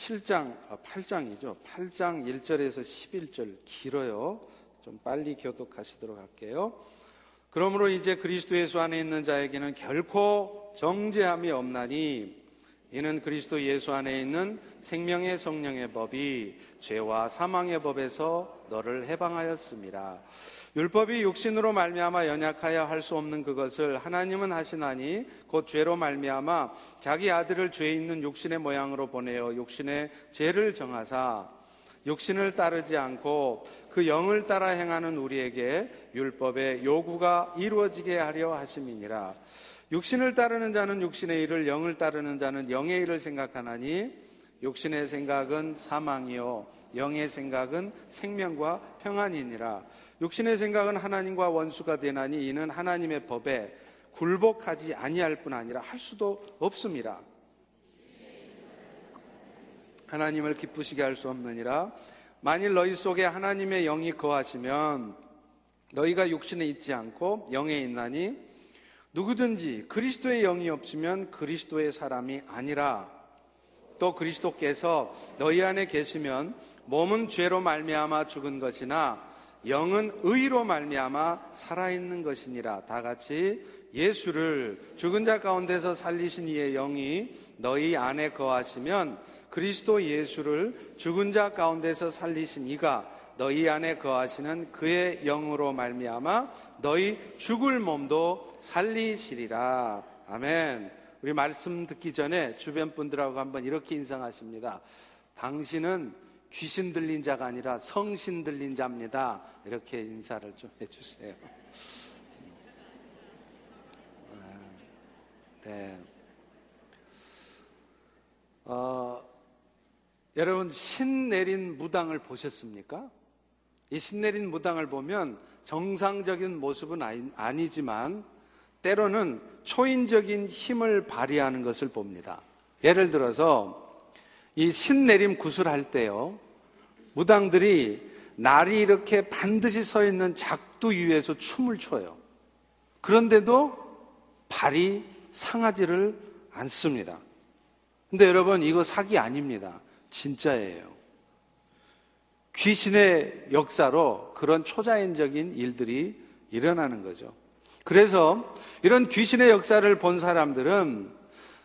7장, 아, 8장이죠. 8장 1절에서 11절 길어요. 좀 빨리 교독하시도록 할게요. 그러므로 이제 그리스도 예수 안에 있는 자에게는 결코 정죄함이 없나니 이는 그리스도 예수 안에 있는 생명의 성령의 법이 죄와 사망의 법에서 너를 해방하였습니다. 율법이 육신으로 말미암아 연약하여 할 수 없는 그것을 하나님은 하시나니 곧 죄로 말미암아 자기 아들을 죄 있는 육신의 모양으로 보내어 육신의 죄를 정하사 육신을 따르지 않고 그 영을 따라 행하는 우리에게 율법의 요구가 이루어지게 하려 하심이니라. 육신을 따르는 자는 육신의 일을 영을 따르는 자는 영의 일을 생각하나니 육신의 생각은 사망이요 영의 생각은 생명과 평안이니라 육신의 생각은 하나님과 원수가 되나니 이는 하나님의 법에 굴복하지 아니할 뿐 아니라 할 수도 없습니다. 하나님을 기쁘시게 할 수 없느니라 만일 너희 속에 하나님의 영이 거하시면 너희가 육신에 있지 않고 영에 있나니 누구든지 그리스도의 영이 없으면 그리스도의 사람이 아니라 또 그리스도께서 너희 안에 계시면 몸은 죄로 말미암아 죽은 것이나 영은 의로 말미암아 살아있는 것이니라. 다 같이 예수를 죽은 자 가운데서 살리신 이의 영이 너희 안에 거하시면 그리스도 예수를 죽은 자 가운데서 살리신 이가 너희 안에 거하시는 그의 영으로 말미암아 너희 죽을 몸도 살리시리라. 아멘. 우리 말씀 듣기 전에 주변 분들하고 한번 이렇게 인상하십니다. 당신은 귀신 들린 자가 아니라 성신 들린 자입니다. 이렇게 인사를 좀 해주세요. 네. 어, 여러분 신 내린 무당을 보셨습니까? 이 신내린 무당을 보면 정상적인 모습은 아니 지만 때로는 초인적인 힘을 발휘하는 것을 봅니다. 예를 들어서 이 신내림 구슬할 때요. 무당들이 날이 이렇게 반드시 서 있는 작두 위에서 춤을 춰요. 그런데도 발이 상하지를 않습니다. 근데 여러분 이거 사기 아닙니다. 진짜예요. 귀신의 역사로 그런 초자연적인 일들이 일어나는 거죠. 그래서 이런 귀신의 역사를 본 사람들은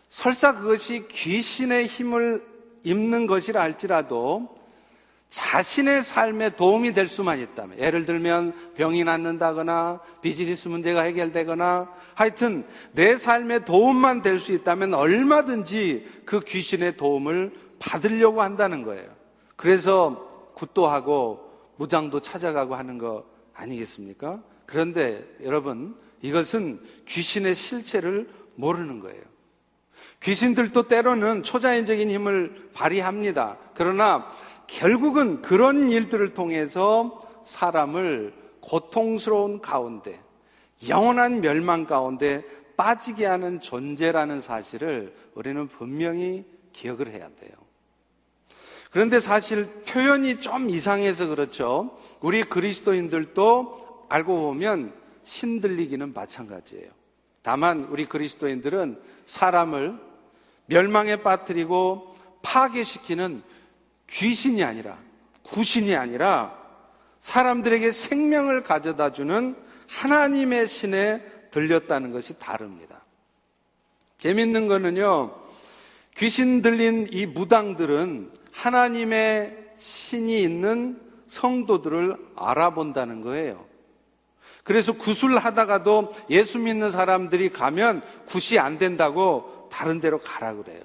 설사 그것이 귀신의 힘을 입는 것이라 할지라도 자신의 삶에 도움이 될 수만 있다면 예를 들면 병이 낫는다거나 비즈니스 문제가 해결되거나 하여튼 내 삶에 도움만 될 수 있다면 얼마든지 그 귀신의 도움을 받으려고 한다는 거예요. 그래서 굿도하고 무장도 찾아가고 하는 거 아니겠습니까? 그런데 여러분, 이것은 귀신의 실체를 모르는 거예요. 귀신들도 때로는 초자연적인 힘을 발휘합니다. 그러나 결국은 그런 일들을 통해서 사람을 고통스러운 가운데, 영원한 멸망 가운데 빠지게 하는 존재라는 사실을 우리는 분명히 기억을 해야 돼요. 그런데 사실 표현이 좀 이상해서 그렇죠. 우리 그리스도인들도 알고 보면 신들리기는 마찬가지예요. 다만 우리 그리스도인들은 사람을 멸망에 빠뜨리고 파괴시키는 귀신이 아니라 구신이 아니라 사람들에게 생명을 가져다 주는 하나님의 신에 들렸다는 것이 다릅니다. 재밌는 거는요, 귀신 들린 이 무당들은 하나님의 신이 있는 성도들을 알아본다는 거예요. 그래서 구슬 하다가도 예수 믿는 사람들이 가면 굿이 안 된다고 다른 데로 가라 그래요.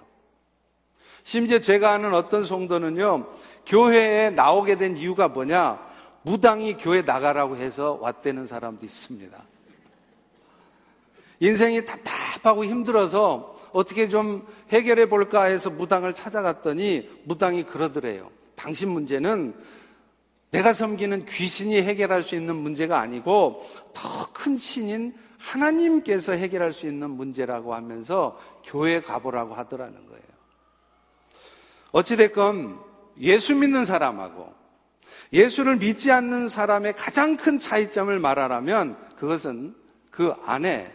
심지어 제가 아는 어떤 성도는요, 교회에 나오게 된 이유가 뭐냐? 무당이 교회 나가라고 해서 왔다는 사람도 있습니다. 인생이 답답하고 힘들어서 어떻게 좀 해결해 볼까 해서 무당을 찾아갔더니 무당이 그러더래요. 당신 문제는 내가 섬기는 귀신이 해결할 수 있는 문제가 아니고 더 큰 신인 하나님께서 해결할 수 있는 문제라고 하면서 교회 가보라고 하더라는 거예요. 어찌됐건 예수 믿는 사람하고 예수를 믿지 않는 사람의 가장 큰 차이점을 말하라면 그것은 그 안에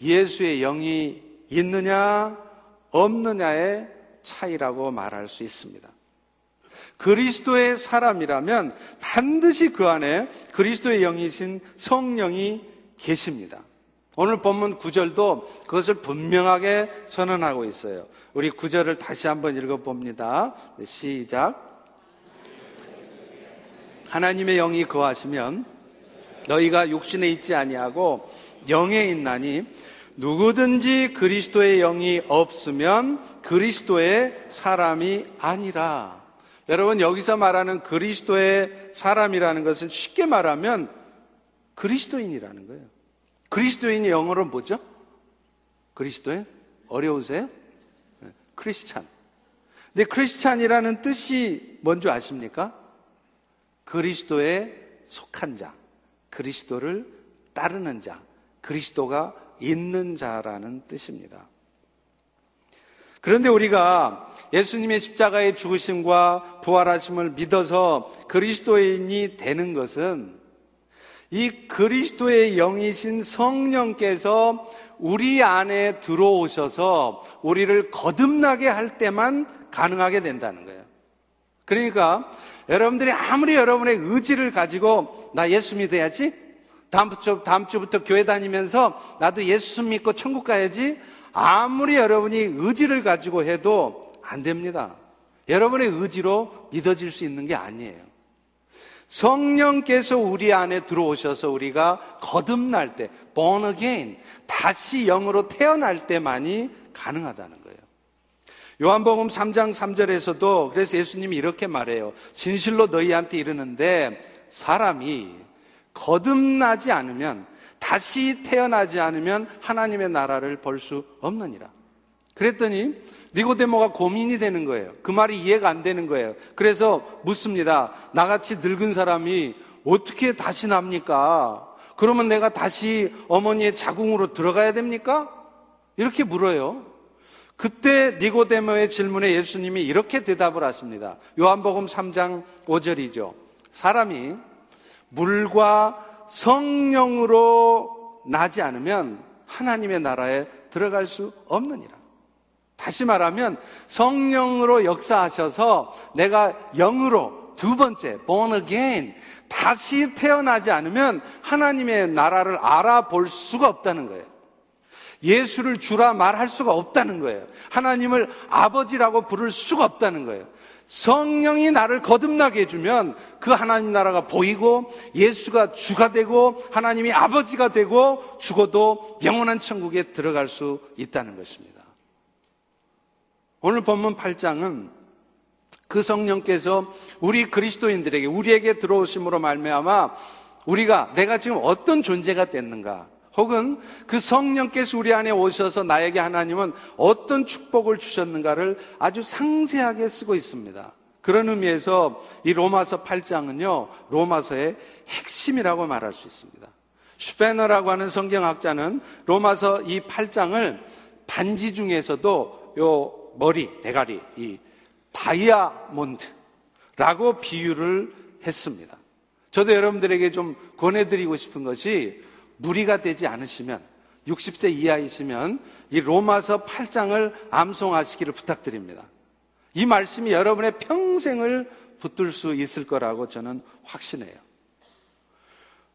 예수의 영이 있느냐 없느냐의 차이라고 말할 수 있습니다. 그리스도의 사람이라면 반드시 그 안에 그리스도의 영이신 성령이 계십니다. 오늘 본문 구절도 그것을 분명하게 선언하고 있어요. 우리 구절을 다시 한번 읽어봅니다. 네, 시작. 하나님의 영이 거하시면 너희가 육신에 있지 아니하고 영에 있나니 누구든지 그리스도의 영이 없으면 그리스도의 사람이 아니라. 여러분 여기서 말하는 그리스도의 사람이라는 것은 쉽게 말하면 그리스도인이라는 거예요. 그리스도인이 영어로 뭐죠? 그리스도인? 어려우세요? 네, 크리스찬. 근데 크리스찬이라는 뜻이 뭔지 아십니까? 그리스도에 속한 자, 그리스도를 따르는 자, 그리스도가 있는 자라는 뜻입니다. 그런데 우리가 예수님의 십자가의 죽으심과 부활하심을 믿어서 그리스도인이 되는 것은 이 그리스도의 영이신 성령께서 우리 안에 들어오셔서 우리를 거듭나게 할 때만 가능하게 된다는 거예요. 그러니까 여러분들이 아무리 여러분의 의지를 가지고 나 예수 믿어야지 다음 주, 다음 주부터 교회 다니면서 나도 예수 믿고 천국 가야지 아무리 여러분이 의지를 가지고 해도 안 됩니다. 여러분의 의지로 믿어질 수 있는 게 아니에요. 성령께서 우리 안에 들어오셔서 우리가 거듭날 때, born again, 다시 영으로 태어날 때만이 가능하다는 거예요. 요한복음 3장 3절에서도 그래서 예수님이 이렇게 말해요. 진실로 너희한테 이르는데 사람이 거듭나지 않으면 다시 태어나지 않으면 하나님의 나라를 볼 수 없느니라. 그랬더니 니고데모가 고민이 되는 거예요. 그 말이 이해가 안 되는 거예요. 그래서 묻습니다. 나같이 늙은 사람이 어떻게 다시 납니까? 그러면 내가 다시 어머니의 자궁으로 들어가야 됩니까? 이렇게 물어요. 그때 니고데모의 질문에 예수님이 이렇게 대답을 하십니다. 요한복음 3장 5절이죠. 사람이 물과 성령으로 나지 않으면 하나님의 나라에 들어갈 수 없느니라. 다시 말하면 성령으로 역사하셔서 내가 영으로 두 번째 born again 다시 태어나지 않으면 하나님의 나라를 알아볼 수가 없다는 거예요. 예수를 주라 말할 수가 없다는 거예요. 하나님을 아버지라고 부를 수가 없다는 거예요. 성령이 나를 거듭나게 해주면 그 하나님 나라가 보이고 예수가 주가 되고 하나님이 아버지가 되고 죽어도 영원한 천국에 들어갈 수 있다는 것입니다. 오늘 본문 8장은 그 성령께서 우리 그리스도인들에게 우리에게 들어오심으로 말미암아 우리가 내가 지금 어떤 존재가 됐는가 혹은 그 성령께서 우리 안에 오셔서 나에게 하나님은 어떤 축복을 주셨는가를 아주 상세하게 쓰고 있습니다. 그런 의미에서 이 로마서 8장은요, 로마서의 핵심이라고 말할 수 있습니다. 슈페너라고 하는 성경학자는 로마서 이 8장을 반지 중에서도 요 머리, 대가리, 이 다이아몬드라고 비유를 했습니다. 저도 여러분들에게 좀 권해드리고 싶은 것이 무리가 되지 않으시면 60세 이하이시면 이 로마서 8장을 암송하시기를 부탁드립니다. 이 말씀이 여러분의 평생을 붙들 수 있을 거라고 저는 확신해요.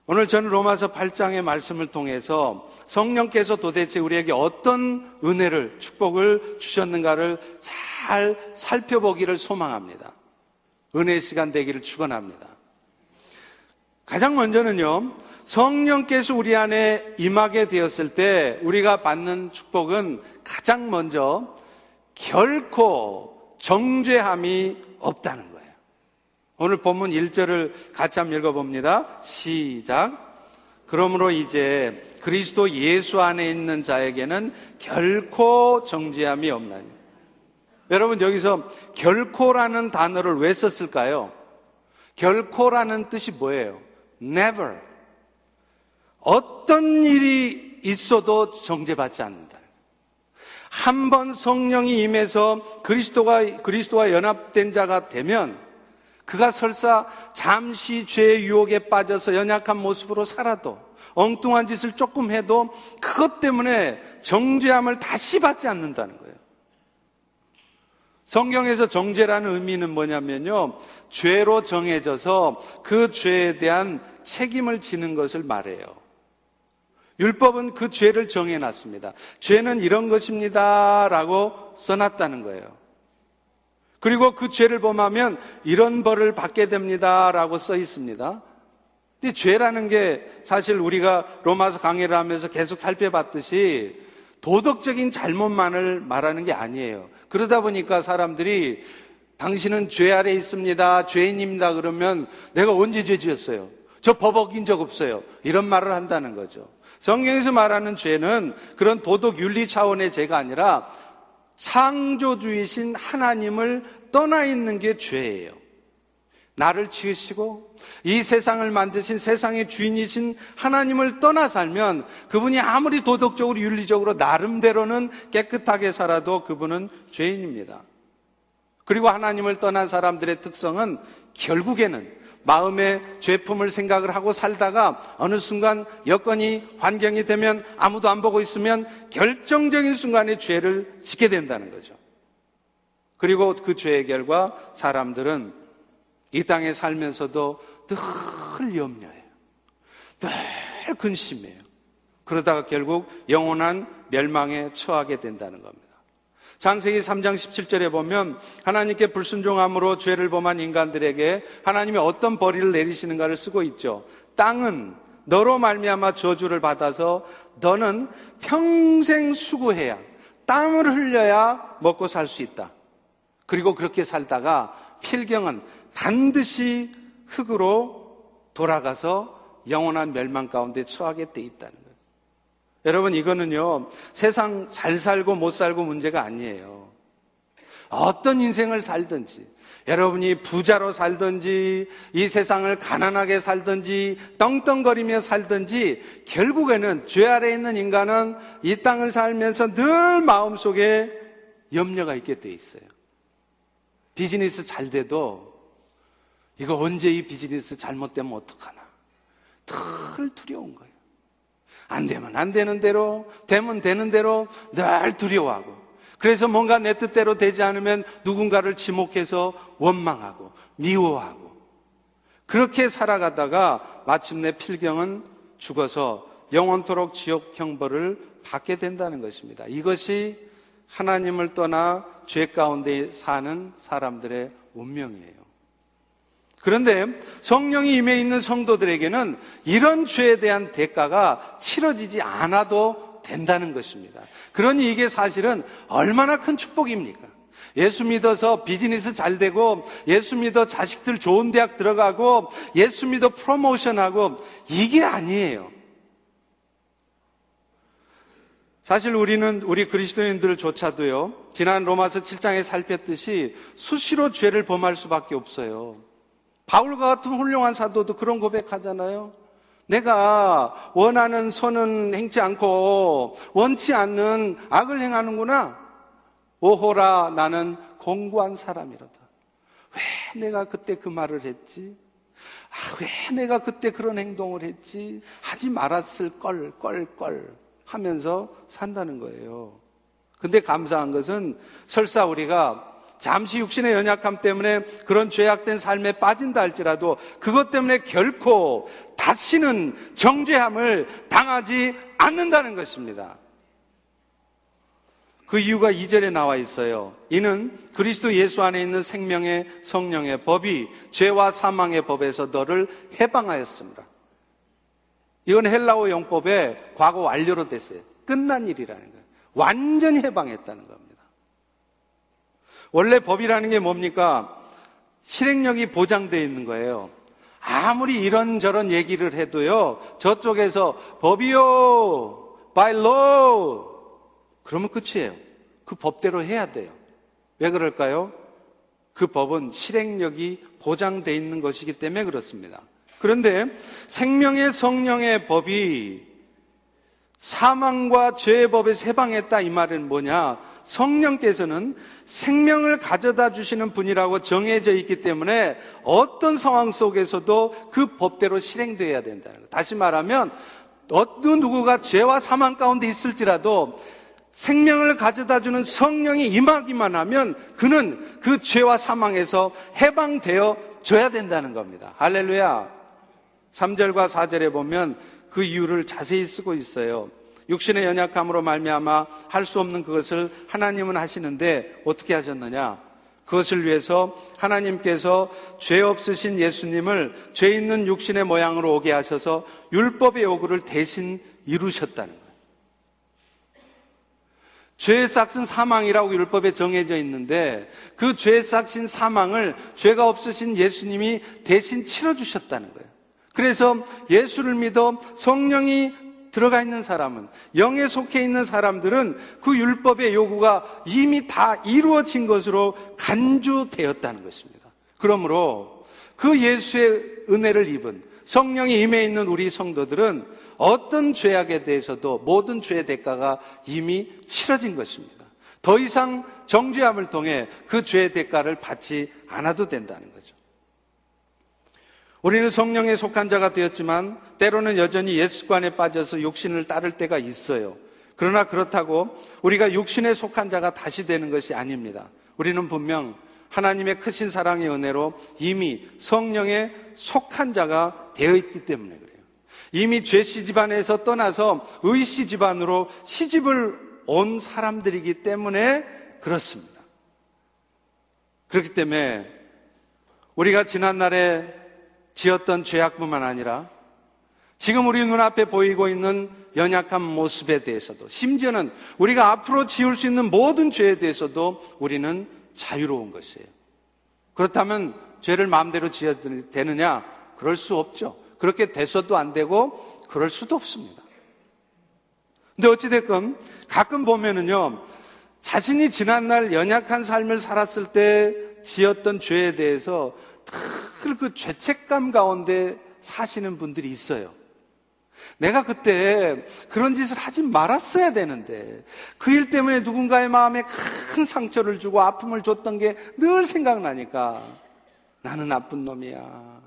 오늘 저는 로마서 8장의 말씀을 통해서 성령께서 도대체 우리에게 어떤 은혜를, 축복을 주셨는가를 잘 살펴보기를 소망합니다. 은혜 시간 되기를 축원합니다. 가장 먼저는요, 성령께서 우리 안에 임하게 되었을 때 우리가 받는 축복은 가장 먼저 결코 정죄함이 없다는 거예요. 오늘 본문 1절을 같이 한번 읽어봅니다. 시작. 그러므로 이제 그리스도 예수 안에 있는 자에게는 결코 정죄함이 없나니. 여러분 여기서 결코라는 단어를 왜 썼을까요? 결코라는 뜻이 뭐예요? never. 어떤 일이 있어도 정죄받지 않는다. 한 번 성령이 임해서 그리스도가 그리스도와 연합된 자가 되면 그가 설사 잠시 죄의 유혹에 빠져서 연약한 모습으로 살아도 엉뚱한 짓을 조금 해도 그것 때문에 정죄함을 다시 받지 않는다는 거예요. 성경에서 정죄라는 의미는 뭐냐면요. 죄로 정해져서 그 죄에 대한 책임을 지는 것을 말해요. 율법은 그 죄를 정해놨습니다. 죄는 이런 것입니다. 라고 써놨다는 거예요. 그리고 그 죄를 범하면 이런 벌을 받게 됩니다. 라고 써 있습니다. 근데 죄라는 게 사실 우리가 로마서 강의를 하면서 계속 살펴봤듯이 도덕적인 잘못만을 말하는 게 아니에요. 그러다 보니까 사람들이 당신은 죄 아래 있습니다. 죄인입니다. 그러면 내가 언제 죄 지었어요? 저 법 어긴 적 없어요. 이런 말을 한다는 거죠. 성경에서 말하는 죄는 그런 도덕 윤리 차원의 죄가 아니라 창조주이신 하나님을 떠나 있는 게 죄예요. 나를 지으시고 이 세상을 만드신 세상의 주인이신 하나님을 떠나 살면 그분이 아무리 도덕적으로 윤리적으로 나름대로는 깨끗하게 살아도 그분은 죄인입니다. 그리고 하나님을 떠난 사람들의 특성은 결국에는 마음의 죄품을 생각을 하고 살다가 어느 순간 여건이 환경이 되면 아무도 안 보고 있으면 결정적인 순간에 죄를 짓게 된다는 거죠. 그리고 그 죄의 결과 사람들은 이 땅에 살면서도 늘 염려해요. 늘 근심해요. 그러다가 결국 영원한 멸망에 처하게 된다는 겁니다. 장세기 3장 17절에 보면 하나님께 불순종함으로 죄를 범한 인간들에게 하나님이 어떤 벌이를 내리시는가를 쓰고 있죠. 땅은 너로 말미암아 저주를 받아서 너는 평생 수고해야 땀을 흘려야 먹고 살 수 있다. 그리고 그렇게 살다가 필경은 반드시 흙으로 돌아가서 영원한 멸망 가운데 처하게 돼 있다는. 여러분 이거는요 세상 잘 살고 못 살고 문제가 아니에요. 어떤 인생을 살든지 여러분이 부자로 살든지 이 세상을 가난하게 살든지 떵떵거리며 살든지 결국에는 죄 아래 있는 인간은 이 땅을 살면서 늘 마음속에 염려가 있게 돼 있어요. 비즈니스 잘 돼도 이거 언제 이 비즈니스 잘못되면 어떡하나. 늘 두려운 거예요. 안 되면 안 되는 대로, 되면 되는 대로 늘 두려워하고. 그래서 뭔가 내 뜻대로 되지 않으면 누군가를 지목해서 원망하고, 미워하고. 그렇게 살아가다가 마침내 필경은 죽어서 영원토록 지옥 형벌을 받게 된다는 것입니다. 이것이 하나님을 떠나 죄 가운데 사는 사람들의 운명이에요. 그런데 성령이 임해 있는 성도들에게는 이런 죄에 대한 대가가 치러지지 않아도 된다는 것입니다. 그러니 이게 사실은 얼마나 큰 축복입니까? 예수 믿어서 비즈니스 잘 되고, 예수 믿어 자식들 좋은 대학 들어가고, 예수 믿어 프로모션하고, 이게 아니에요. 사실 우리는 우리 그리스도인들조차도요, 지난 로마서 7장에 살폈듯이 수시로 죄를 범할 수밖에 없어요. 바울과 같은 훌륭한 사도도 그런 고백하잖아요. 내가 원하는 선은 행치 않고 원치 않는 악을 행하는구나. 오호라 나는 공고한 사람이로다. 왜 내가 그때 그 말을 했지? 아, 왜 내가 그때 그런 행동을 했지? 하지 말았을 걸, 걸, 걸. 하면서 산다는 거예요. 근데 감사한 것은 설사 우리가 잠시 육신의 연약함 때문에 그런 죄악된 삶에 빠진다 할지라도 그것 때문에 결코 다시는 정죄함을 당하지 않는다는 것입니다. 그 이유가 이절에 나와 있어요. 이는 그리스도 예수 안에 있는 생명의 성령의 법이 죄와 사망의 법에서 너를 해방하였습니다. 이건 헬라어 용법의 과거 완료로 됐어요. 끝난 일이라는 거예요. 완전히 해방했다는 겁니다. 원래 법이라는 게 뭡니까? 실행력이 보장되어 있는 거예요. 아무리 이런저런 얘기를 해도요, 저쪽에서 법이요, by law. 그러면 끝이에요. 그 법대로 해야 돼요. 왜 그럴까요? 그 법은 실행력이 보장되어 있는 것이기 때문에 그렇습니다. 그런데 생명의 성령의 법이 사망과 죄의 법에서 해방했다 이 말은 뭐냐? 성령께서는 생명을 가져다 주시는 분이라고 정해져 있기 때문에 어떤 상황 속에서도 그 법대로 실행되어야 된다는 거. 다시 말하면 어느 누구가 죄와 사망 가운데 있을지라도 생명을 가져다 주는 성령이 임하기만 하면 그는 그 죄와 사망에서 해방되어 줘야 된다는 겁니다. 할렐루야. 3절과 4절에 보면 그 이유를 자세히 쓰고 있어요. 육신의 연약함으로 말미암아 할 수 없는 그것을 하나님은 하시는데 어떻게 하셨느냐? 그것을 위해서 하나님께서 죄 없으신 예수님을 죄 있는 육신의 모양으로 오게 하셔서 율법의 요구를 대신 이루셨다는. 죄의 싹은 사망이라고 율법에 정해져 있는데 그 죄의 싹신 사망을 죄가 없으신 예수님이 대신 치러주셨다는 거예요. 그래서 예수를 믿어 성령이 들어가 있는 사람은 영에 속해 있는 사람들은 그 율법의 요구가 이미 다 이루어진 것으로 간주되었다는 것입니다. 그러므로 그 예수의 은혜를 입은 성령이 임해 있는 우리 성도들은 어떤 죄악에 대해서도 모든 죄의 대가가 이미 치러진 것입니다. 더 이상 정죄함을 통해 그 죄의 대가를 받지 않아도 된다는 거죠. 우리는 성령에 속한 자가 되었지만 때로는 여전히 예습관에 빠져서 육신을 따를 때가 있어요. 그러나 그렇다고 우리가 육신에 속한 자가 다시 되는 것이 아닙니다. 우리는 분명 하나님의 크신 사랑의 은혜로 이미 성령에 속한 자가 되어 있기 때문에 그래요. 이미 죄씨 집안에서 떠나서 의씨 집안으로 시집을 온 사람들이기 때문에 그렇습니다. 그렇기 때문에 우리가 지난날에 지었던 죄악뿐만 아니라 지금 우리 눈앞에 보이고 있는 연약한 모습에 대해서도 심지어는 우리가 앞으로 지을 수 있는 모든 죄에 대해서도 우리는 자유로운 것이에요. 그렇다면 죄를 마음대로 지어야 되느냐? 그럴 수 없죠. 그렇게 돼서도 안 되고 그럴 수도 없습니다. 근데 어찌됐건 가끔 보면은요, 자신이 지난날 연약한 삶을 살았을 때 지었던 죄에 대해서 늘 그 죄책감 가운데 사시는 분들이 있어요. 내가 그때 그런 짓을 하지 말았어야 되는데 그 일 때문에 누군가의 마음에 큰 상처를 주고 아픔을 줬던 게 늘 생각나니까 나는 나쁜 놈이야.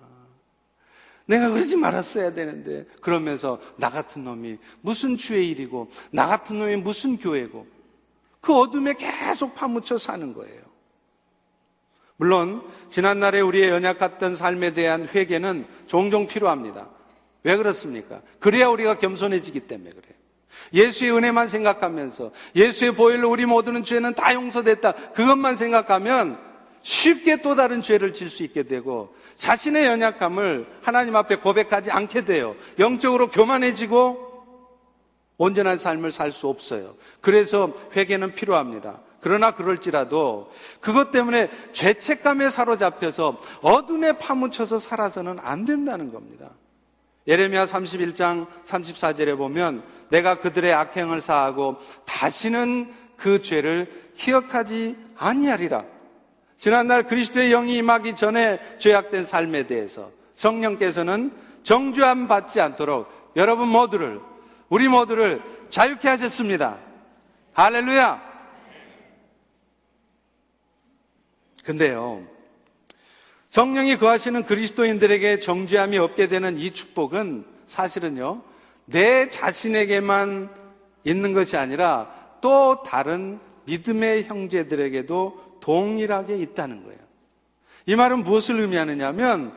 내가 그러지 말았어야 되는데 그러면서 나 같은 놈이 무슨 주의 일이고 나 같은 놈이 무슨 교회고 그 어둠에 계속 파묻혀 사는 거예요. 물론 지난날에 우리의 연약했던 삶에 대한 회개는 종종 필요합니다. 왜 그렇습니까? 그래야 우리가 겸손해지기 때문에 그래요. 예수의 은혜만 생각하면서 예수의 보혈로 우리 모두는 죄는 다 용서됐다. 그것만 생각하면 쉽게 또 다른 죄를 질 수 있게 되고 자신의 연약함을 하나님 앞에 고백하지 않게 돼요. 영적으로 교만해지고 온전한 삶을 살 수 없어요. 그래서 회개는 필요합니다. 그러나 그럴지라도 그것 때문에 죄책감에 사로잡혀서 어둠에 파묻혀서 살아서는 안 된다는 겁니다. 예레미야 31장 34절에 보면 내가 그들의 악행을 사하고 다시는 그 죄를 기억하지 아니하리라. 지난날 그리스도의 영이 임하기 전에 죄악된 삶에 대해서 성령께서는 정죄함 받지 않도록 여러분 모두를 우리 모두를 자유케 하셨습니다. 할렐루야. 근데요. 성령이 거하시는 그리스도인들에게 정죄함이 없게 되는 이 축복은 사실은요, 내 자신에게만 있는 것이 아니라 또 다른 믿음의 형제들에게도 동일하게 있다는 거예요. 이 말은 무엇을 의미하느냐면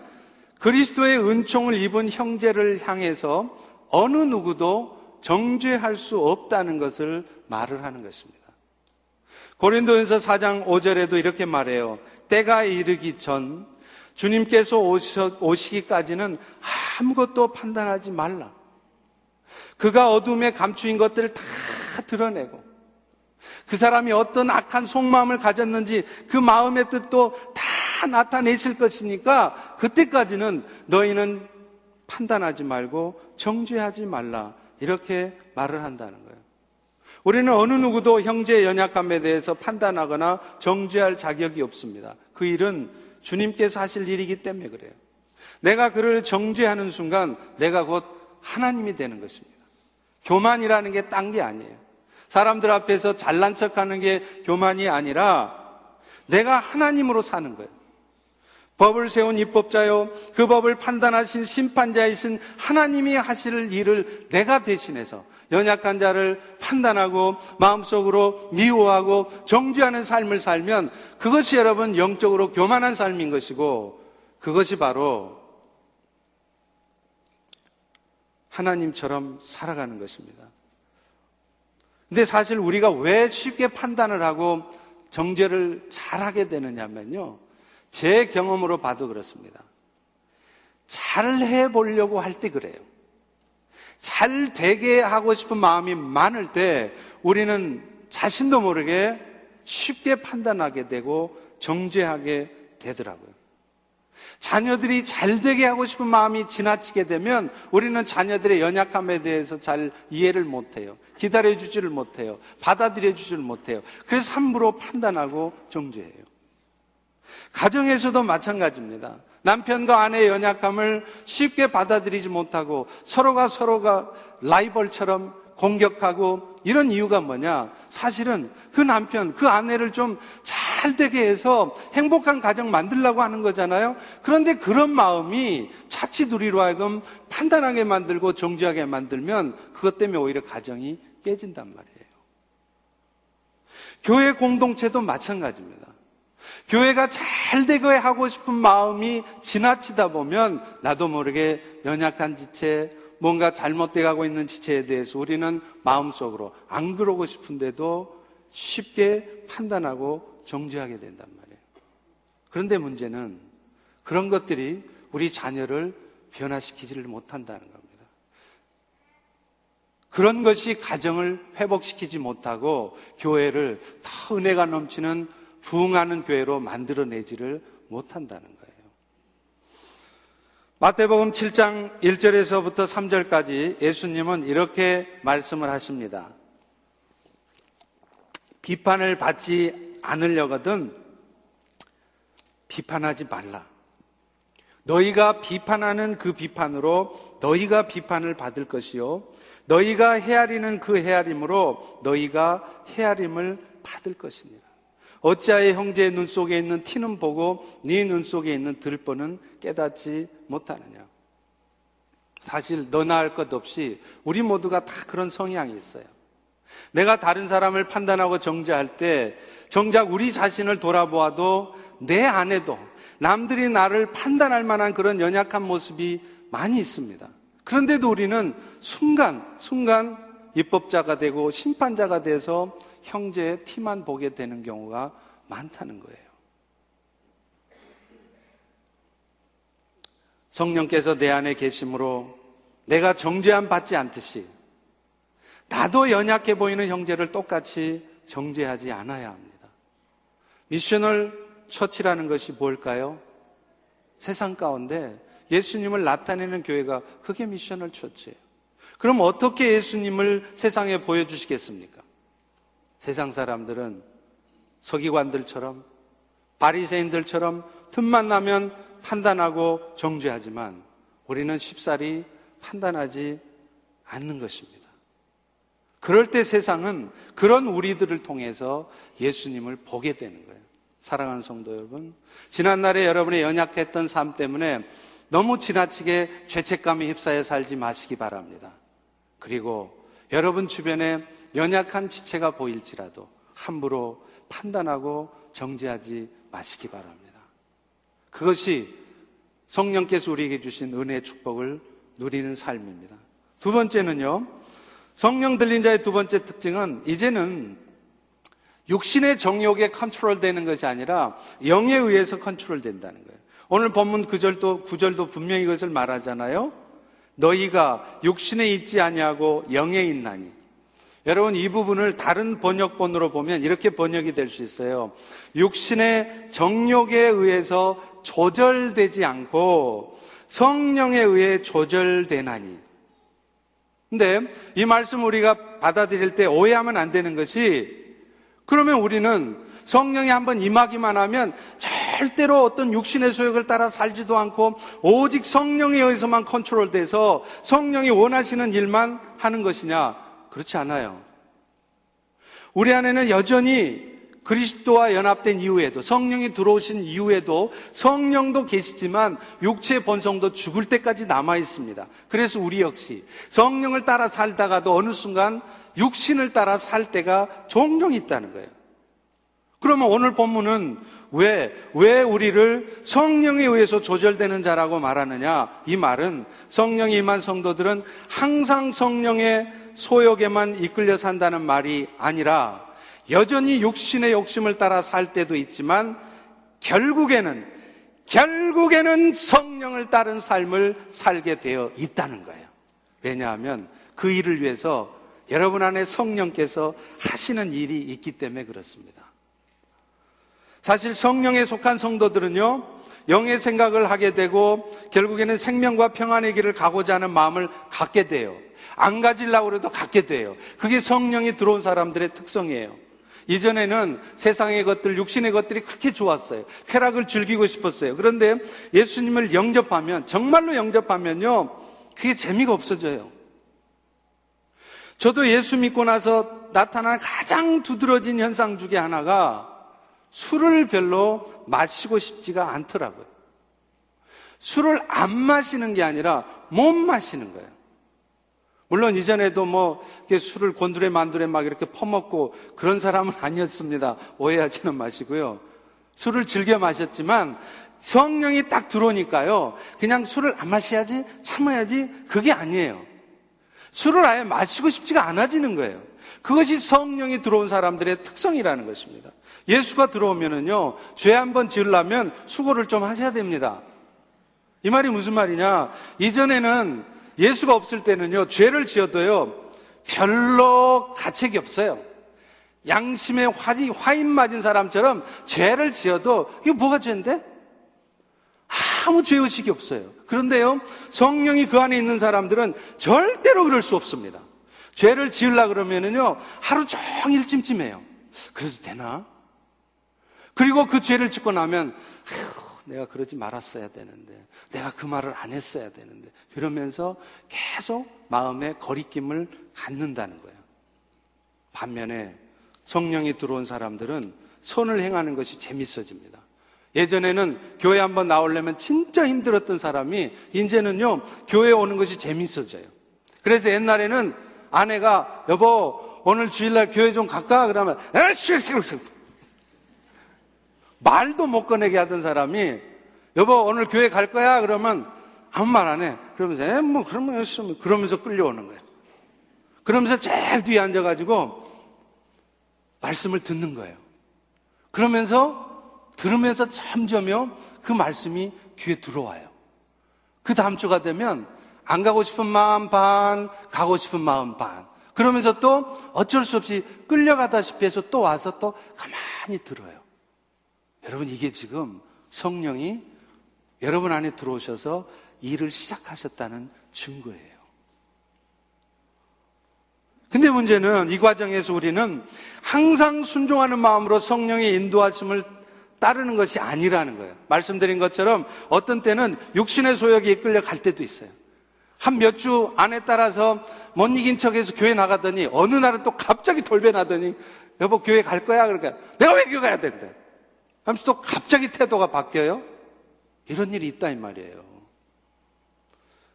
그리스도의 은총을 입은 형제를 향해서 어느 누구도 정죄할 수 없다는 것을 말을 하는 것입니다. 고린도전서 4장 5절에도 이렇게 말해요. 때가 이르기 전 주님께서 오시기까지는 아무것도 판단하지 말라. 그가 어둠에 감추인 것들을 다 드러내고 그 사람이 어떤 악한 속마음을 가졌는지 그 마음의 뜻도 다 나타내실 것이니까 그때까지는 너희는 판단하지 말고 정죄하지 말라. 이렇게 말을 한다는 거예요. 우리는 어느 누구도 형제의 연약함에 대해서 판단하거나 정죄할 자격이 없습니다. 그 일은 주님께서 하실 일이기 때문에 그래요. 내가 그를 정죄하는 순간 내가 곧 하나님이 되는 것입니다. 교만이라는 게 딴 게 아니에요. 사람들 앞에서 잘난 척 하는 게 교만이 아니라 내가 하나님으로 사는 거예요. 법을 세운 입법자요, 그 법을 판단하신 심판자이신 하나님이 하실 일을 내가 대신해서 연약한 자를 판단하고 마음속으로 미워하고 정죄하는 삶을 살면 그것이 여러분 영적으로 교만한 삶인 것이고 그것이 바로 하나님처럼 살아가는 것입니다. 근데 사실 우리가 왜 쉽게 판단을 하고 정죄를 잘하게 되느냐면요. 제 경험으로 봐도 그렇습니다. 잘 해보려고 할 때 그래요. 잘 되게 하고 싶은 마음이 많을 때 우리는 자신도 모르게 쉽게 판단하게 되고 정죄하게 되더라고요. 자녀들이 잘 되게 하고 싶은 마음이 지나치게 되면 우리는 자녀들의 연약함에 대해서 잘 이해를 못해요. 기다려주지를 못해요. 받아들여주지를 못해요. 그래서 함부로 판단하고 정죄해요. 가정에서도 마찬가지입니다. 남편과 아내의 연약함을 쉽게 받아들이지 못하고 서로가 서로가 라이벌처럼 공격하고 이런 이유가 뭐냐? 사실은 그 남편, 그 아내를 좀 잘 되게 해서 행복한 가정 만들려고 하는 거잖아요. 그런데 그런 마음이 우리로 하여금 판단하게 만들고 정지하게 만들면 그것 때문에 오히려 가정이 깨진단 말이에요. 교회 공동체도 마찬가지입니다. 교회가 잘 되게 하고 싶은 마음이 지나치다 보면 나도 모르게 연약한 지체, 뭔가 잘못돼 가고 있는 지체에 대해서 우리는 마음속으로 안 그러고 싶은데도 쉽게 판단하고 정죄하게 된단 말이에요. 그런데 문제는 그런 것들이 우리 자녀를 변화시키지를 못한다는 겁니다. 그런 것이 가정을 회복시키지 못하고 교회를 더 은혜가 넘치는 부흥하는 교회로 만들어내지를 못한다는 거예요. 마태복음 7장 1절에서부터 3절까지 예수님은 이렇게 말씀을 하십니다. 비판을 받지 않으려거든 비판하지 말라. 너희가 비판하는 그 비판으로 너희가 비판을 받을 것이요. 너희가 헤아리는 그 헤아림으로 너희가 헤아림을 받을 것이니라. 어찌하여 형제의 눈 속에 있는 티는 보고 네 눈 속에 있는 들보는 깨닫지 못하느냐. 사실 너나 할 것 없이 우리 모두가 다 그런 성향이 있어요. 내가 다른 사람을 판단하고 정죄할 때 정작 우리 자신을 돌아보아도 내 안에도 남들이 나를 판단할 만한 그런 연약한 모습이 많이 있습니다. 그런데도 우리는 순간, 순간 입법자가 되고 심판자가 돼서 형제의 티만 보게 되는 경우가 많다는 거예요. 성령께서 내 안에 계심으로 내가 정죄함 받지 않듯이 나도 연약해 보이는 형제를 똑같이 정죄하지 않아야 합니다. 미셔널 처치라는 것이 뭘까요? 세상 가운데 예수님을 나타내는 교회가 그게 미셔널 처치예요. 그럼 어떻게 예수님을 세상에 보여주시겠습니까? 세상 사람들은 서기관들처럼 바리새인들처럼 틈만 나면 판단하고 정죄하지만 우리는 쉽사리 판단하지 않는 것입니다. 그럴 때 세상은 그런 우리들을 통해서 예수님을 보게 되는 거예요. 사랑하는 성도 여러분, 지난날에 여러분의 연약했던 삶 때문에 너무 지나치게 죄책감에 휩싸여 살지 마시기 바랍니다. 그리고 여러분 주변에 연약한 지체가 보일지라도 함부로 판단하고 정죄하지 마시기 바랍니다. 그것이 성령께서 우리에게 주신 은혜의 축복을 누리는 삶입니다. 두 번째는요, 성령 들린 자의 두 번째 특징은 이제는 육신의 정욕에 컨트롤 되는 것이 아니라 영에 의해서 컨트롤 된다는 거예요. 오늘 본문 구절도, 구절도 분명히 이것을 말하잖아요. 너희가 육신에 있지 아니하고 영에 있나니. 여러분 이 부분을 다른 번역본으로 보면 이렇게 번역이 될 수 있어요. 육신의 정욕에 의해서 조절되지 않고 성령에 의해 조절되나니. 근데 이 말씀 우리가 받아들일 때 오해하면 안 되는 것이 그러면 우리는 성령이 한번 임하기만 하면 절대로 어떤 육신의 소욕을 따라 살지도 않고 오직 성령에 의해서만 컨트롤돼서 성령이 원하시는 일만 하는 것이냐? 그렇지 않아요. 우리 안에는 여전히 그리스도와 연합된 이후에도 성령이 들어오신 이후에도 성령도 계시지만 육체의 본성도 죽을 때까지 남아 있습니다. 그래서 우리 역시 성령을 따라 살다가도 어느 순간 육신을 따라 살 때가 종종 있다는 거예요. 그러면 오늘 본문은 왜, 왜 우리를 성령에 의해서 조절되는 자라고 말하느냐? 이 말은 성령이 임한 성도들은 항상 성령의 소욕에만 이끌려 산다는 말이 아니라 여전히 육신의 욕심을 따라 살 때도 있지만 결국에는, 결국에는 성령을 따른 삶을 살게 되어 있다는 거예요. 왜냐하면 그 일을 위해서 여러분 안에 성령께서 하시는 일이 있기 때문에 그렇습니다. 사실 성령에 속한 성도들은요, 영의 생각을 하게 되고 결국에는 생명과 평안의 길을 가고자 하는 마음을 갖게 돼요. 안 가지려고 해도 갖게 돼요. 그게 성령이 들어온 사람들의 특성이에요. 이전에는 세상의 것들, 육신의 것들이 그렇게 좋았어요. 쾌락을 즐기고 싶었어요. 그런데 예수님을 영접하면, 정말로 영접하면요, 그게 재미가 없어져요. 저도 예수 믿고 나서 나타난 가장 두드러진 현상 중에 하나가 술을 별로 마시고 싶지가 않더라고요. 술을 안 마시는 게 아니라 못 마시는 거예요. 물론 이전에도 뭐 술을 곤두레 만두레 막 이렇게 퍼먹고 그런 사람은 아니었습니다. 오해하지는 마시고요. 술을 즐겨 마셨지만 성령이 딱 들어오니까요. 그냥 술을 안 마셔야지 참아야지 그게 아니에요. 술을 아예 마시고 싶지가 않아지는 거예요. 그것이 성령이 들어온 사람들의 특성이라는 것입니다. 예수가 들어오면은요, 죄 한번 지으려면 수고를 좀 하셔야 됩니다. 이 말이 무슨 말이냐? 이전에는 예수가 없을 때는요, 죄를 지어도요, 별로 가책이 없어요. 화지, 화인 맞은 사람처럼 죄를 지어도, 이거 뭐가 죄인데? 아무 죄의식이 없어요. 그런데요, 성령이 그 안에 있는 사람들은 절대로 그럴 수 없습니다. 죄를 지으려 그러면은요, 하루 종일 찜찜해요. 그래도 되나? 그리고 그 죄를 짓고 나면, 아휴, 내가 그러지 말았어야 되는데, 내가 그 말을 안 했어야 되는데, 그러면서 계속 마음에 거리낌을 갖는다는 거예요. 반면에 성령이 들어온 사람들은 선을 행하는 것이 재밌어집니다. 예전에는 교회 한번 나오려면 진짜 힘들었던 사람이 이제는요, 교회 오는 것이 재밌어져요. 그래서 옛날에는 아내가 여보, 오늘 주일날 교회 좀 갈까? 그러면, 에쉬, 말도 못 꺼내게 하던 사람이 여보 오늘 교회 갈 거야? 그러면 아무 말 안 해. 그러면서 에, 뭐 그러면 열심히 그러면서 끌려오는 거예요. 그러면서 제일 뒤에 앉아가지고 말씀을 듣는 거예요. 그러면서 들으면서 점점요 그 말씀이 귀에 들어와요. 그 다음 주가 되면 안 가고 싶은 마음 반, 가고 싶은 마음 반. 그러면서 또 어쩔 수 없이 끌려가다시피 해서 또 와서 또 가만히 들어요. 여러분, 이게 지금 성령이 여러분 안에 들어오셔서 일을 시작하셨다는 증거예요. 근데 문제는 이 과정에서 우리는 항상 순종하는 마음으로 성령의 인도하심을 따르는 것이 아니라는 거예요. 말씀드린 것처럼 어떤 때는 육신의 소욕에 이끌려 갈 때도 있어요. 한 몇 주 안에 따라서 못 이긴 척해서 교회 나가더니 어느 날은 또 갑자기 돌변하더니 여보 교회 갈 거야 그러니까 내가 왜 교회 가야 되는데 하면서 또 갑자기 태도가 바뀌어요? 이런 일이 있다 이 말이에요.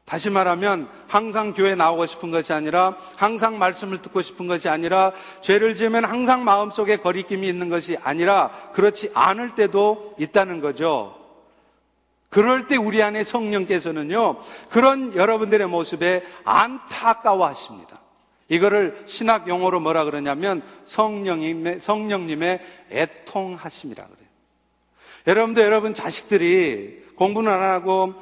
다시 말하면 항상 교회 나오고 싶은 것이 아니라 항상 말씀을 듣고 싶은 것이 아니라 죄를 지으면 항상 마음속에 거리낌이 있는 것이 아니라 그렇지 않을 때도 있다는 거죠. 그럴 때 우리 안에 성령께서는요, 그런 여러분들의 모습에 안타까워 하십니다. 이거를 신학 용어로 뭐라 그러냐면 성령님의, 성령님의 애통하심이라 그래요. 여러분도 여러분 자식들이 공부는 안 하고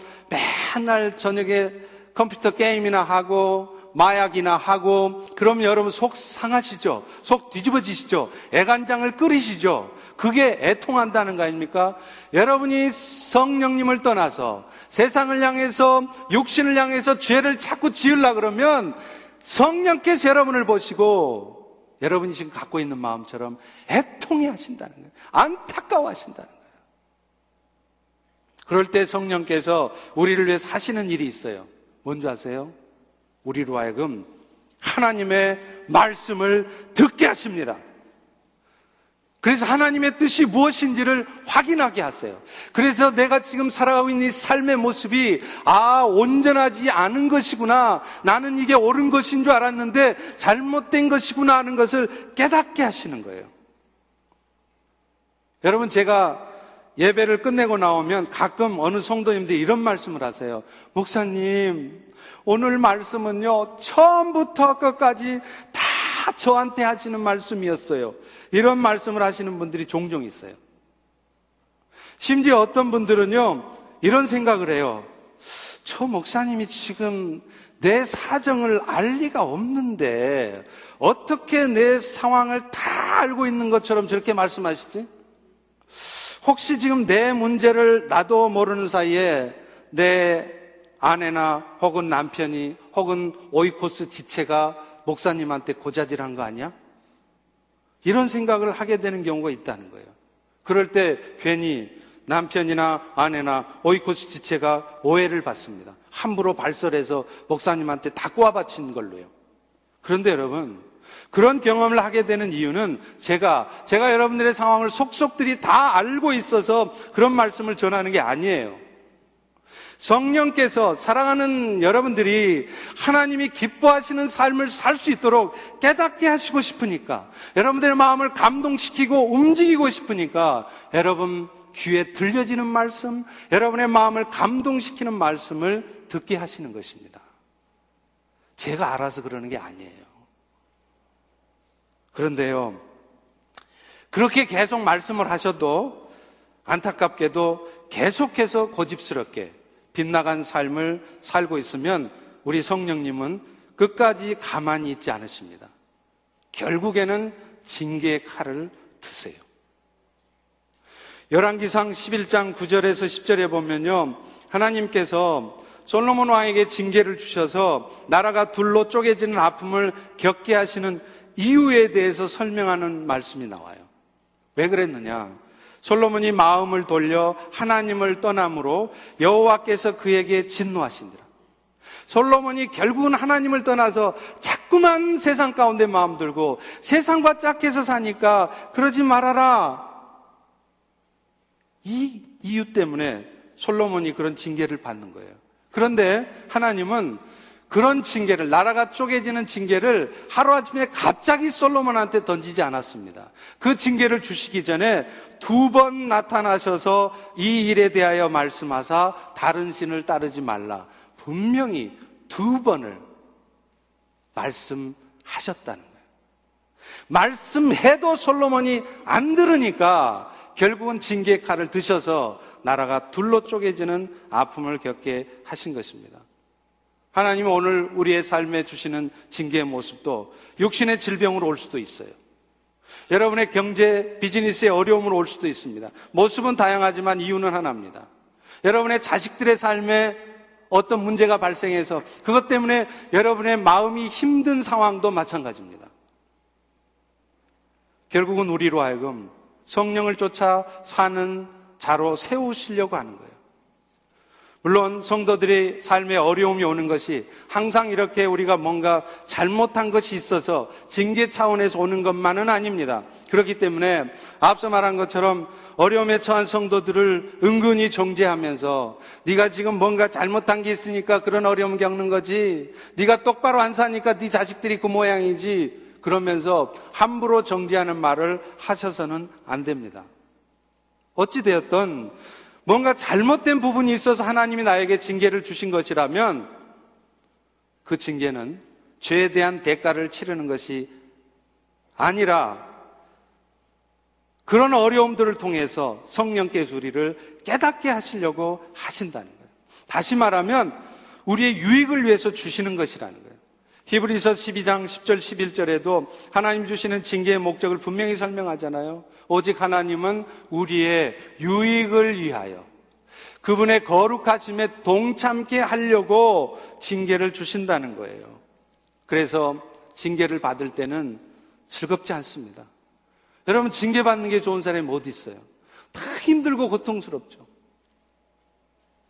맨날 저녁에 컴퓨터 게임이나 하고 마약이나 하고 그러면 여러분 속 상하시죠? 속 뒤집어지시죠? 애간장을 끓이시죠? 그게 애통한다는 거 아닙니까? 여러분이 성령님을 떠나서 세상을 향해서 육신을 향해서 죄를 자꾸 지으려 그러면 성령께서 여러분을 보시고 여러분이 지금 갖고 있는 마음처럼 애통해 하신다는 거예요. 안타까워 하신다는 거예요. 그럴 때 성령께서 우리를 위해 사시는 일이 있어요. 뭔지 아세요? 우리로 하여금 하나님의 말씀을 듣게 하십니다. 그래서 하나님의 뜻이 무엇인지를 확인하게 하세요. 그래서 내가 지금 살아가고 있는 이 삶의 모습이 아, 온전하지 않은 것이구나. 나는 이게 옳은 것인 줄 알았는데 잘못된 것이구나 하는 것을 깨닫게 하시는 거예요. 여러분 제가 예배를 끝내고 나오면 가끔 어느 성도님들이 이런 말씀을 하세요. 목사님, 오늘 말씀은요, 처음부터 끝까지 다 저한테 하시는 말씀이었어요. 이런 말씀을 하시는 분들이 종종 있어요. 심지어 어떤 분들은요, 이런 생각을 해요. 저 목사님이 지금 내 사정을 알 리가 없는데, 어떻게 내 상황을 다 알고 있는 것처럼 저렇게 말씀하시지? 혹시 지금 내 문제를 나도 모르는 사이에 내 아내나 혹은 남편이 혹은 오이코스 지체가 목사님한테 고자질한 거 아니야? 이런 생각을 하게 되는 경우가 있다는 거예요. 그럴 때 괜히 남편이나 아내나 오이코스 지체가 오해를 받습니다. 함부로 발설해서 목사님한테 다 꼬아바친 걸로요. 그런데 여러분, 그런 경험을 하게 되는 이유는 제가, 제가 여러분들의 상황을 속속들이 다 알고 있어서 그런 말씀을 전하는 게 아니에요. 성령께서 사랑하는 여러분들이 하나님이 기뻐하시는 삶을 살 수 있도록 깨닫게 하시고 싶으니까 여러분들의 마음을 감동시키고 움직이고 싶으니까 여러분 귀에 들려지는 말씀, 여러분의 마음을 감동시키는 말씀을 듣게 하시는 것입니다. 제가 알아서 그러는 게 아니에요. 그런데요, 그렇게 계속 말씀을 하셔도 안타깝게도 계속해서 고집스럽게 빗나간 삶을 살고 있으면 우리 성령님은 끝까지 가만히 있지 않으십니다. 결국에는 징계의 칼을 드세요. 열왕기상 11장 9절에서 10절에 보면요. 하나님께서 솔로몬 왕에게 징계를 주셔서 나라가 둘로 쪼개지는 아픔을 겪게 하시는 이유에 대해서 설명하는 말씀이 나와요. 왜 그랬느냐? 솔로몬이 마음을 돌려 하나님을 떠남으로 여호와께서 그에게 진노하신니라. 솔로몬이 결국은 하나님을 떠나서 자꾸만 세상 가운데 마음 들고 세상과 짝해서 사니까 그러지 말아라. 이 이유 때문에 솔로몬이 그런 징계를 받는 거예요. 그런데 하나님은 그런 징계를 나라가 쪼개지는 징계를 하루아침에 갑자기 솔로몬한테 던지지 않았습니다. 그 징계를 주시기 전에 두 번 나타나셔서 이 일에 대하여 말씀하사 다른 신을 따르지 말라. 분명히 두 번을 말씀하셨다는 거예요. 말씀해도 솔로몬이 안 들으니까 결국은 징계의 칼을 드셔서 나라가 둘로 쪼개지는 아픔을 겪게 하신 것입니다. 하나님은 오늘 우리의 삶에 주시는 징계의 모습도 육신의 질병으로 올 수도 있어요. 여러분의 경제, 비즈니스의 어려움으로 올 수도 있습니다. 모습은 다양하지만 이유는 하나입니다. 여러분의 자식들의 삶에 어떤 문제가 발생해서 그것 때문에 여러분의 마음이 힘든 상황도 마찬가지입니다. 결국은 우리로 하여금 성령을 쫓아 사는 자로 세우시려고 하는 거예요. 물론 성도들의 삶에 어려움이 오는 것이 항상 이렇게 우리가 뭔가 잘못한 것이 있어서 징계 차원에서 오는 것만은 아닙니다. 그렇기 때문에 앞서 말한 것처럼 어려움에 처한 성도들을 은근히 정죄하면서 네가 지금 뭔가 잘못한 게 있으니까 그런 어려움 겪는 거지. 네가 똑바로 안 사니까 네 자식들이 그 모양이지. 그러면서 함부로 정죄하는 말을 하셔서는 안 됩니다. 어찌 되었던 뭔가 잘못된 부분이 있어서 하나님이 나에게 징계를 주신 것이라면 그 징계는 죄에 대한 대가를 치르는 것이 아니라 그런 어려움들을 통해서 성령께서 우리를 깨닫게 하시려고 하신다는 거예요. 다시 말하면 우리의 유익을 위해서 주시는 것이라는 거예요. 히브리서 12장 10절 11절에도 하나님 주시는 징계의 목적을 분명히 설명하잖아요. 오직 하나님은 우리의 유익을 위하여 그분의 거룩하심에 동참케 하려고 징계를 주신다는 거예요. 그래서 징계를 받을 때는 즐겁지 않습니다. 여러분 징계 받는 게 좋은 사람이 어디 있어요? 다 힘들고 고통스럽죠.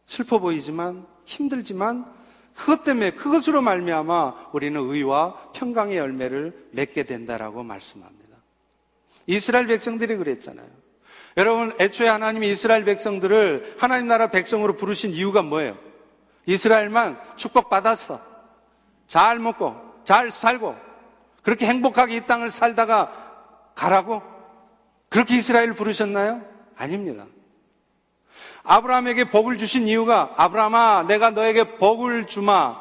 슬퍼 보이지만 힘들지만 그것 때문에 그것으로 말미암아 우리는 의와 평강의 열매를 맺게 된다라고 말씀합니다. 이스라엘 백성들이 그랬잖아요. 여러분, 애초에 하나님이 이스라엘 백성들을 하나님 나라 백성으로 부르신 이유가 뭐예요? 이스라엘만 축복받아서 잘 먹고 잘 살고 그렇게 행복하게 이 땅을 살다가 가라고? 그렇게 이스라엘을 부르셨나요? 아닙니다. 아브라함에게 복을 주신 이유가 아브라함아 내가 너에게 복을 주마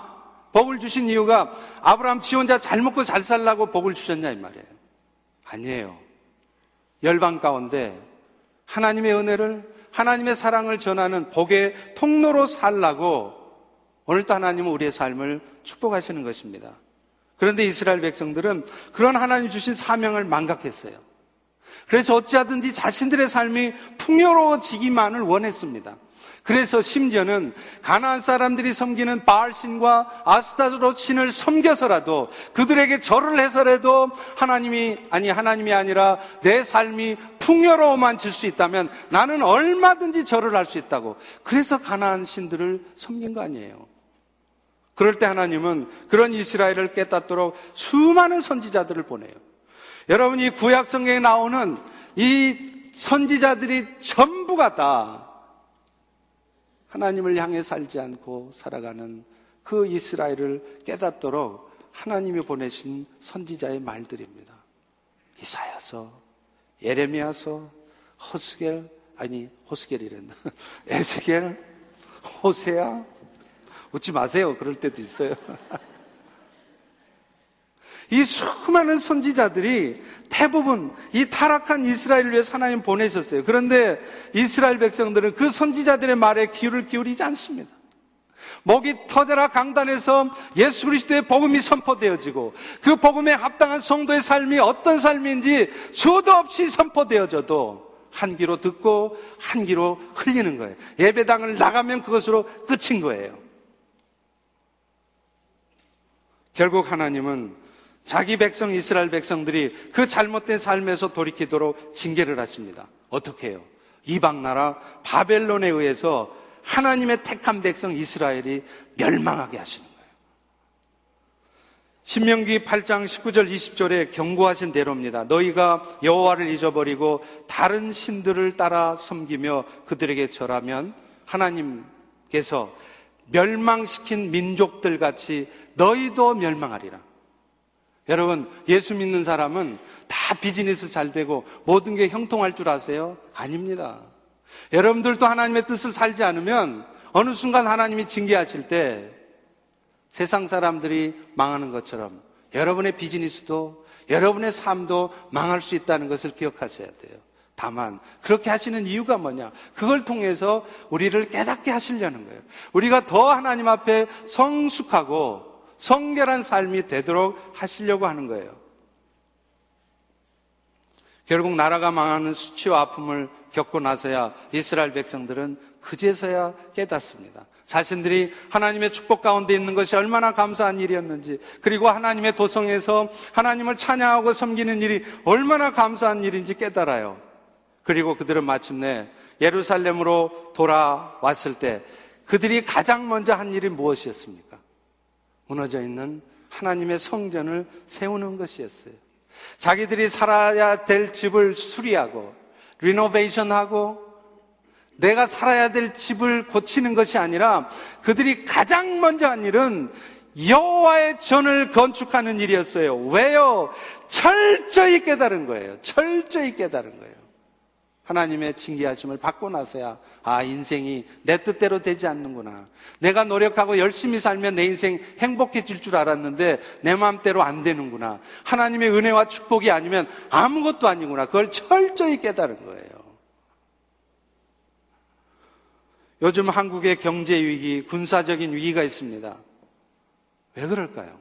복을 주신 이유가 아브라함 지 혼자 잘 먹고 잘 살라고 복을 주셨냐 이 말이에요. 아니에요. 열방 가운데 하나님의 은혜를 하나님의 사랑을 전하는 복의 통로로 살라고 오늘도 하나님은 우리의 삶을 축복하시는 것입니다. 그런데 이스라엘 백성들은 그런 하나님 주신 사명을 망각했어요. 그래서 어찌하든지 자신들의 삶이 풍요로워지기만을 원했습니다. 그래서 심지어는 가나안 사람들이 섬기는 바알신과 아스타로 신을 섬겨서라도 그들에게 절을 해서라도 하나님이 아니 하나님이 아니라 내 삶이 풍요로워만 질 수 있다면 나는 얼마든지 절을 할 수 있다고 그래서 가나안 신들을 섬긴 거 아니에요. 그럴 때 하나님은 그런 이스라엘을 깨닫도록 수많은 선지자들을 보내요. 여러분 이 구약 성경에 나오는 이 선지자들이 전부가 다 하나님을 향해 살지 않고 살아가는 그 이스라엘을 깨닫도록 하나님이 보내신 선지자의 말들입니다. 이사야서, 예레미야서, 호스겔, 아니 호스겔이랬나? 에스겔, 호세야. 웃지 마세요. 그럴 때도 있어요. 이 수많은 선지자들이 대부분 이 타락한 이스라엘을 위해 하나님 보내셨어요. 그런데 이스라엘 백성들은 그 선지자들의 말에 귀를 기울이지 않습니다. 목이 터져라 강단에서 예수 그리스도의 복음이 선포되어지고 그 복음에 합당한 성도의 삶이 어떤 삶인지 수도 없이 선포되어져도 한 귀로 듣고 한 귀로 흘리는 거예요. 예배당을 나가면 그것으로 끝인 거예요. 결국 하나님은 자기 백성 이스라엘 백성들이 그 잘못된 삶에서 돌이키도록 징계를 하십니다. 어떻게 해요? 이방 나라 바벨론에 의해서 하나님의 택한 백성 이스라엘이 멸망하게 하시는 거예요. 신명기 8장 19절 20절에 경고하신 대로입니다. 너희가 여호와를 잊어버리고 다른 신들을 따라 섬기며 그들에게 절하면 하나님께서 멸망시킨 민족들 같이 너희도 멸망하리라. 여러분, 예수 믿는 사람은 다 비즈니스 잘 되고 모든 게 형통할 줄 아세요? 아닙니다. 여러분들도 하나님의 뜻을 살지 않으면 어느 순간 하나님이 징계하실 때 세상 사람들이 망하는 것처럼 여러분의 비즈니스도 여러분의 삶도 망할 수 있다는 것을 기억하셔야 돼요. 다만 그렇게 하시는 이유가 뭐냐? 그걸 통해서 우리를 깨닫게 하시려는 거예요. 우리가 더 하나님 앞에 성숙하고 성결한 삶이 되도록 하시려고 하는 거예요. 결국 나라가 망하는 수치와 아픔을 겪고 나서야 이스라엘 백성들은 그제서야 깨닫습니다. 자신들이 하나님의 축복 가운데 있는 것이 얼마나 감사한 일이었는지, 그리고 하나님의 도성에서 하나님을 찬양하고 섬기는 일이 얼마나 감사한 일인지 깨달아요. 그리고 그들은 마침내 예루살렘으로 돌아왔을 때 그들이 가장 먼저 한 일이 무엇이었습니까? 무너져 있는 하나님의 성전을 세우는 것이었어요. 자기들이 살아야 될 집을 수리하고 리노베이션하고 내가 살아야 될 집을 고치는 것이 아니라 그들이 가장 먼저 한 일은 여호와의 전을 건축하는 일이었어요. 왜요? 철저히 깨달은 거예요. 철저히 깨달은 거예요. 하나님의 징계하심을 받고 나서야 아 인생이 내 뜻대로 되지 않는구나. 내가 노력하고 열심히 살면 내 인생 행복해질 줄 알았는데 내 마음대로 안 되는구나. 하나님의 은혜와 축복이 아니면 아무것도 아니구나. 그걸 철저히 깨달은 거예요. 요즘 한국의 경제 위기, 군사적인 위기가 있습니다. 왜 그럴까요?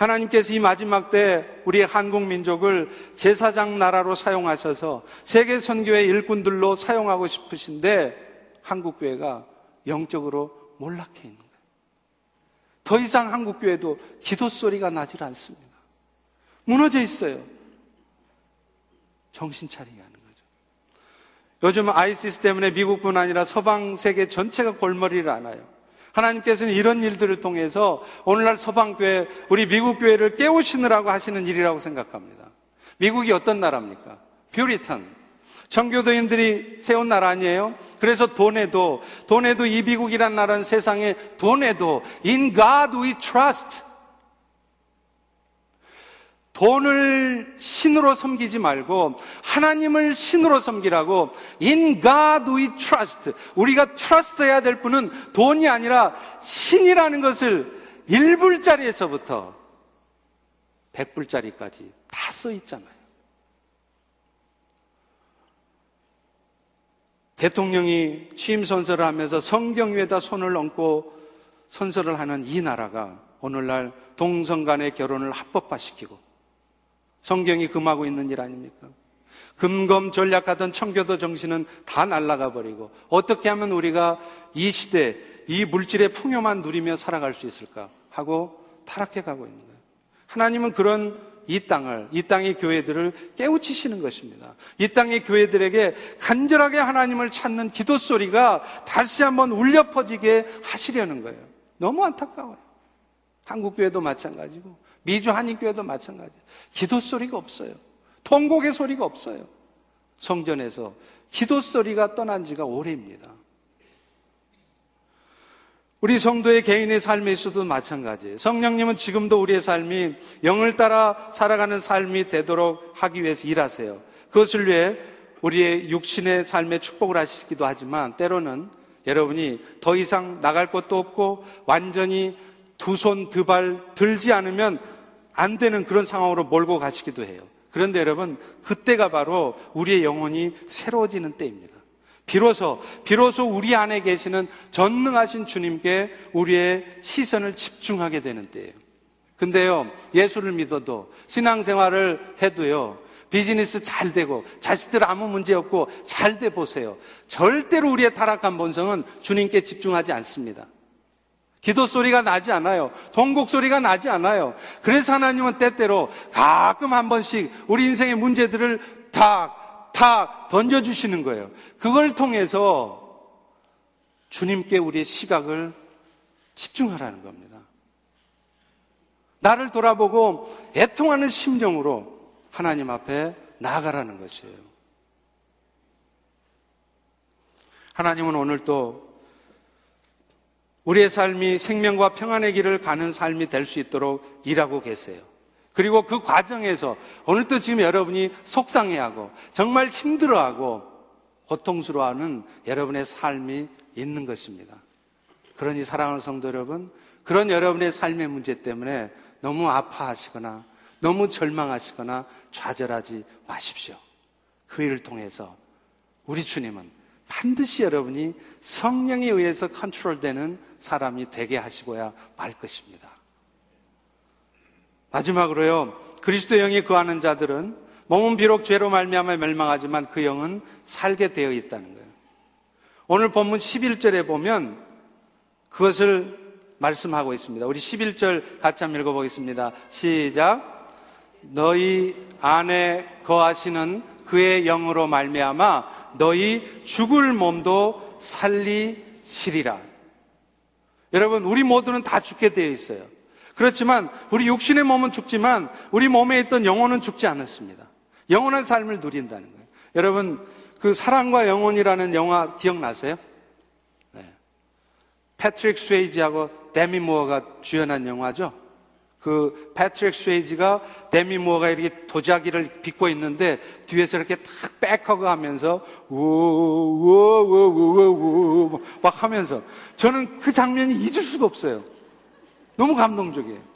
하나님께서 이 마지막 때 우리 한국 민족을 제사장 나라로 사용하셔서 세계 선교의 일꾼들로 사용하고 싶으신데 한국 교회가 영적으로 몰락해 있는 거예요. 더 이상 한국 교회도 기도 소리가 나질 않습니다. 무너져 있어요. 정신 차리게 하는 거죠. 요즘 ISIS 때문에 미국뿐 아니라 서방 세계 전체가 골머리를 앓아요. 하나님께서는 이런 일들을 통해서 오늘날 서방교회, 우리 미국교회를 깨우시느라고 하시는 일이라고 생각합니다. 미국이 어떤 나라입니까? Puritan. 청교도인들이 세운 나라 아니에요? 그래서 돈에도, 돈에도 이 미국이란 나라는 세상에 돈에도 in God we trust. 돈을 신으로 섬기지 말고 하나님을 신으로 섬기라고 in God we trust. 우리가 trust 해야 될 분은 돈이 아니라 신이라는 것을 1불짜리에서부터 100불짜리까지 다 써 있잖아요. 대통령이 취임 선서를 하면서 성경 위에다 손을 얹고 선서를 하는 이 나라가 오늘날 동성 간의 결혼을 합법화시키고 성경이 금하고 있는 일 아닙니까? 금검 전략하던 청교도 정신은 다 날아가 버리고 어떻게 하면 우리가 이 시대 이 물질의 풍요만 누리며 살아갈 수 있을까 하고 타락해 가고 있는 거예요. 하나님은 그런 이 땅을, 이 땅의 교회들을 깨우치시는 것입니다. 이 땅의 교회들에게 간절하게 하나님을 찾는 기도 소리가 다시 한번 울려 퍼지게 하시려는 거예요. 너무 안타까워요. 한국 교회도 마찬가지고, 미주 한인교회도 마찬가지예요. 기도 소리가 없어요. 통곡의 소리가 없어요. 성전에서 기도 소리가 떠난 지가 오래입니다. 우리 성도의 개인의 삶에 있어도 마찬가지예요. 성령님은 지금도 우리의 삶이 영을 따라 살아가는 삶이 되도록 하기 위해서 일하세요. 그것을 위해 우리의 육신의 삶에 축복을 하시기도 하지만 때로는 여러분이 더 이상 나갈 곳도 없고 완전히 두 손 두 발 들지 않으면 안 되는 그런 상황으로 몰고 가시기도 해요. 그런데 여러분, 그때가 바로 우리의 영혼이 새로워지는 때입니다. 비로소, 비로소 우리 안에 계시는 전능하신 주님께 우리의 시선을 집중하게 되는 때예요. 근데요, 예수를 믿어도, 신앙생활을 해도요, 비즈니스 잘 되고, 자식들 아무 문제 없고, 잘 돼 보세요. 절대로 우리의 타락한 본성은 주님께 집중하지 않습니다. 기도 소리가 나지 않아요. 동곡 소리가 나지 않아요. 그래서 하나님은 때때로 가끔 한 번씩 우리 인생의 문제들을 탁다 던져주시는 거예요. 그걸 통해서 주님께 우리의 시각을 집중하라는 겁니다. 나를 돌아보고 애통하는 심정으로 하나님 앞에 나아가라는 것이에요. 하나님은 오늘 또 우리의 삶이 생명과 평안의 길을 가는 삶이 될 수 있도록 일하고 계세요. 그리고 그 과정에서 오늘도 지금 여러분이 속상해하고 정말 힘들어하고 고통스러워하는 여러분의 삶이 있는 것입니다. 그러니 사랑하는 성도 여러분, 그런 여러분의 삶의 문제 때문에 너무 아파하시거나 너무 절망하시거나 좌절하지 마십시오. 그 일을 통해서 우리 주님은 반드시 여러분이 성령에 의해서 컨트롤되는 사람이 되게 하시고야 말 것입니다. 마지막으로요. 그리스도의 영이 거하는 자들은 몸은 비록 죄로 말미암아 멸망하지만 그 영은 살게 되어 있다는 거예요. 오늘 본문 11절에 보면 그것을 말씀하고 있습니다. 우리 11절 같이 한번 읽어보겠습니다. 시작. 너희 안에 거하시는 그의 영으로 말미암아 너희 죽을 몸도 살리시리라. 여러분, 우리 모두는 다 죽게 되어 있어요. 그렇지만 우리 육신의 몸은 죽지만 우리 몸에 있던 영혼은 죽지 않았습니다. 영원한 삶을 누린다는 거예요. 여러분 그 사랑과 영혼이라는 영화 기억나세요? 네. 패트릭 스웨이지하고 데미 무어가 주연한 영화죠. 그 패트릭 스웨이지가 데미 무어가 이렇게 도자기를 빚고 있는데 뒤에서 이렇게 탁 back hug 하면서 우우우우우우 막 하면서 저는 그 장면이 잊을 수가 없어요. 너무 감동적이에요.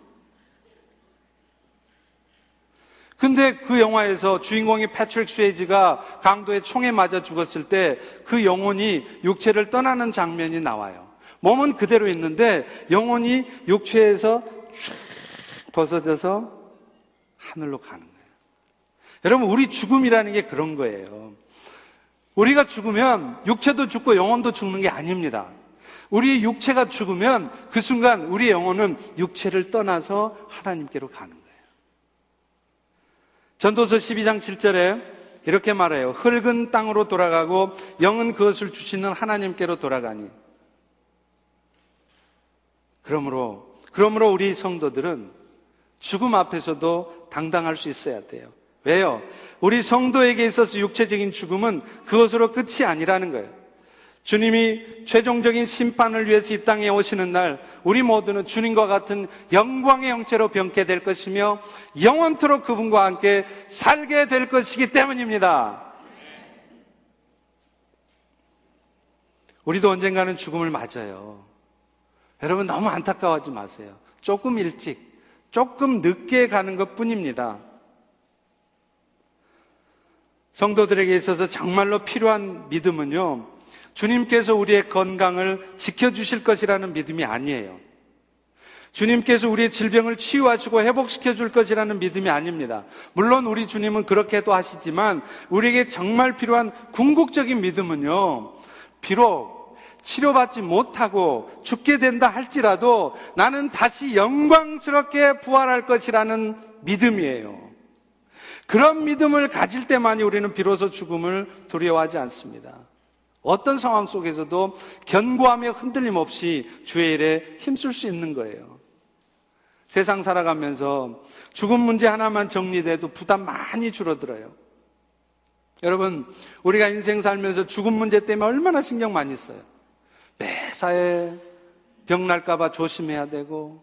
근데 그 영화에서 주인공이 패트릭 스웨이지가 강도의 총에 맞아 죽었을 때 그 영혼이 육체를 떠나는 장면이 나와요. 몸은 그대로 있는데 영혼이 육체에서 쭉 벗어져서 하늘로 가는 거예요. 여러분, 우리 죽음이라는 게 그런 거예요. 우리가 죽으면 육체도 죽고 영혼도 죽는 게 아닙니다. 우리 육체가 죽으면 그 순간 우리 영혼은 육체를 떠나서 하나님께로 가는 거예요. 전도서 12장 7절에 이렇게 말해요. 흙은 땅으로 돌아가고 영은 그것을 주시는 하나님께로 돌아가니. 그러므로, 그러므로 우리 성도들은 죽음 앞에서도 당당할 수 있어야 돼요. 왜요? 우리 성도에게 있어서 육체적인 죽음은 그것으로 끝이 아니라는 거예요. 주님이 최종적인 심판을 위해서 이 땅에 오시는 날 우리 모두는 주님과 같은 영광의 형체로 변케 될 것이며 영원토록 그분과 함께 살게 될 것이기 때문입니다. 우리도 언젠가는 죽음을 맞아요. 여러분 너무 안타까워하지 마세요. 조금 일찍, 조금 늦게 가는 것 뿐입니다. 성도들에게 있어서 정말로 필요한 믿음은요, 주님께서 우리의 건강을 지켜주실 것이라는 믿음이 아니에요. 주님께서 우리의 질병을 치유하시고 회복시켜 줄 것이라는 믿음이 아닙니다. 물론 우리 주님은 그렇게도 하시지만 우리에게 정말 필요한 궁극적인 믿음은요. 비록 치료받지 못하고 죽게 된다 할지라도 나는 다시 영광스럽게 부활할 것이라는 믿음이에요. 그런 믿음을 가질 때만이 우리는 비로소 죽음을 두려워하지 않습니다. 어떤 상황 속에서도 견고하며 흔들림 없이 주의 일에 힘쓸 수 있는 거예요. 세상 살아가면서 죽음 문제 하나만 정리돼도 부담 많이 줄어들어요. 여러분, 우리가 인생 살면서 죽음 문제 때문에 얼마나 신경 많이 써요. 매사에 병 날까봐 조심해야 되고,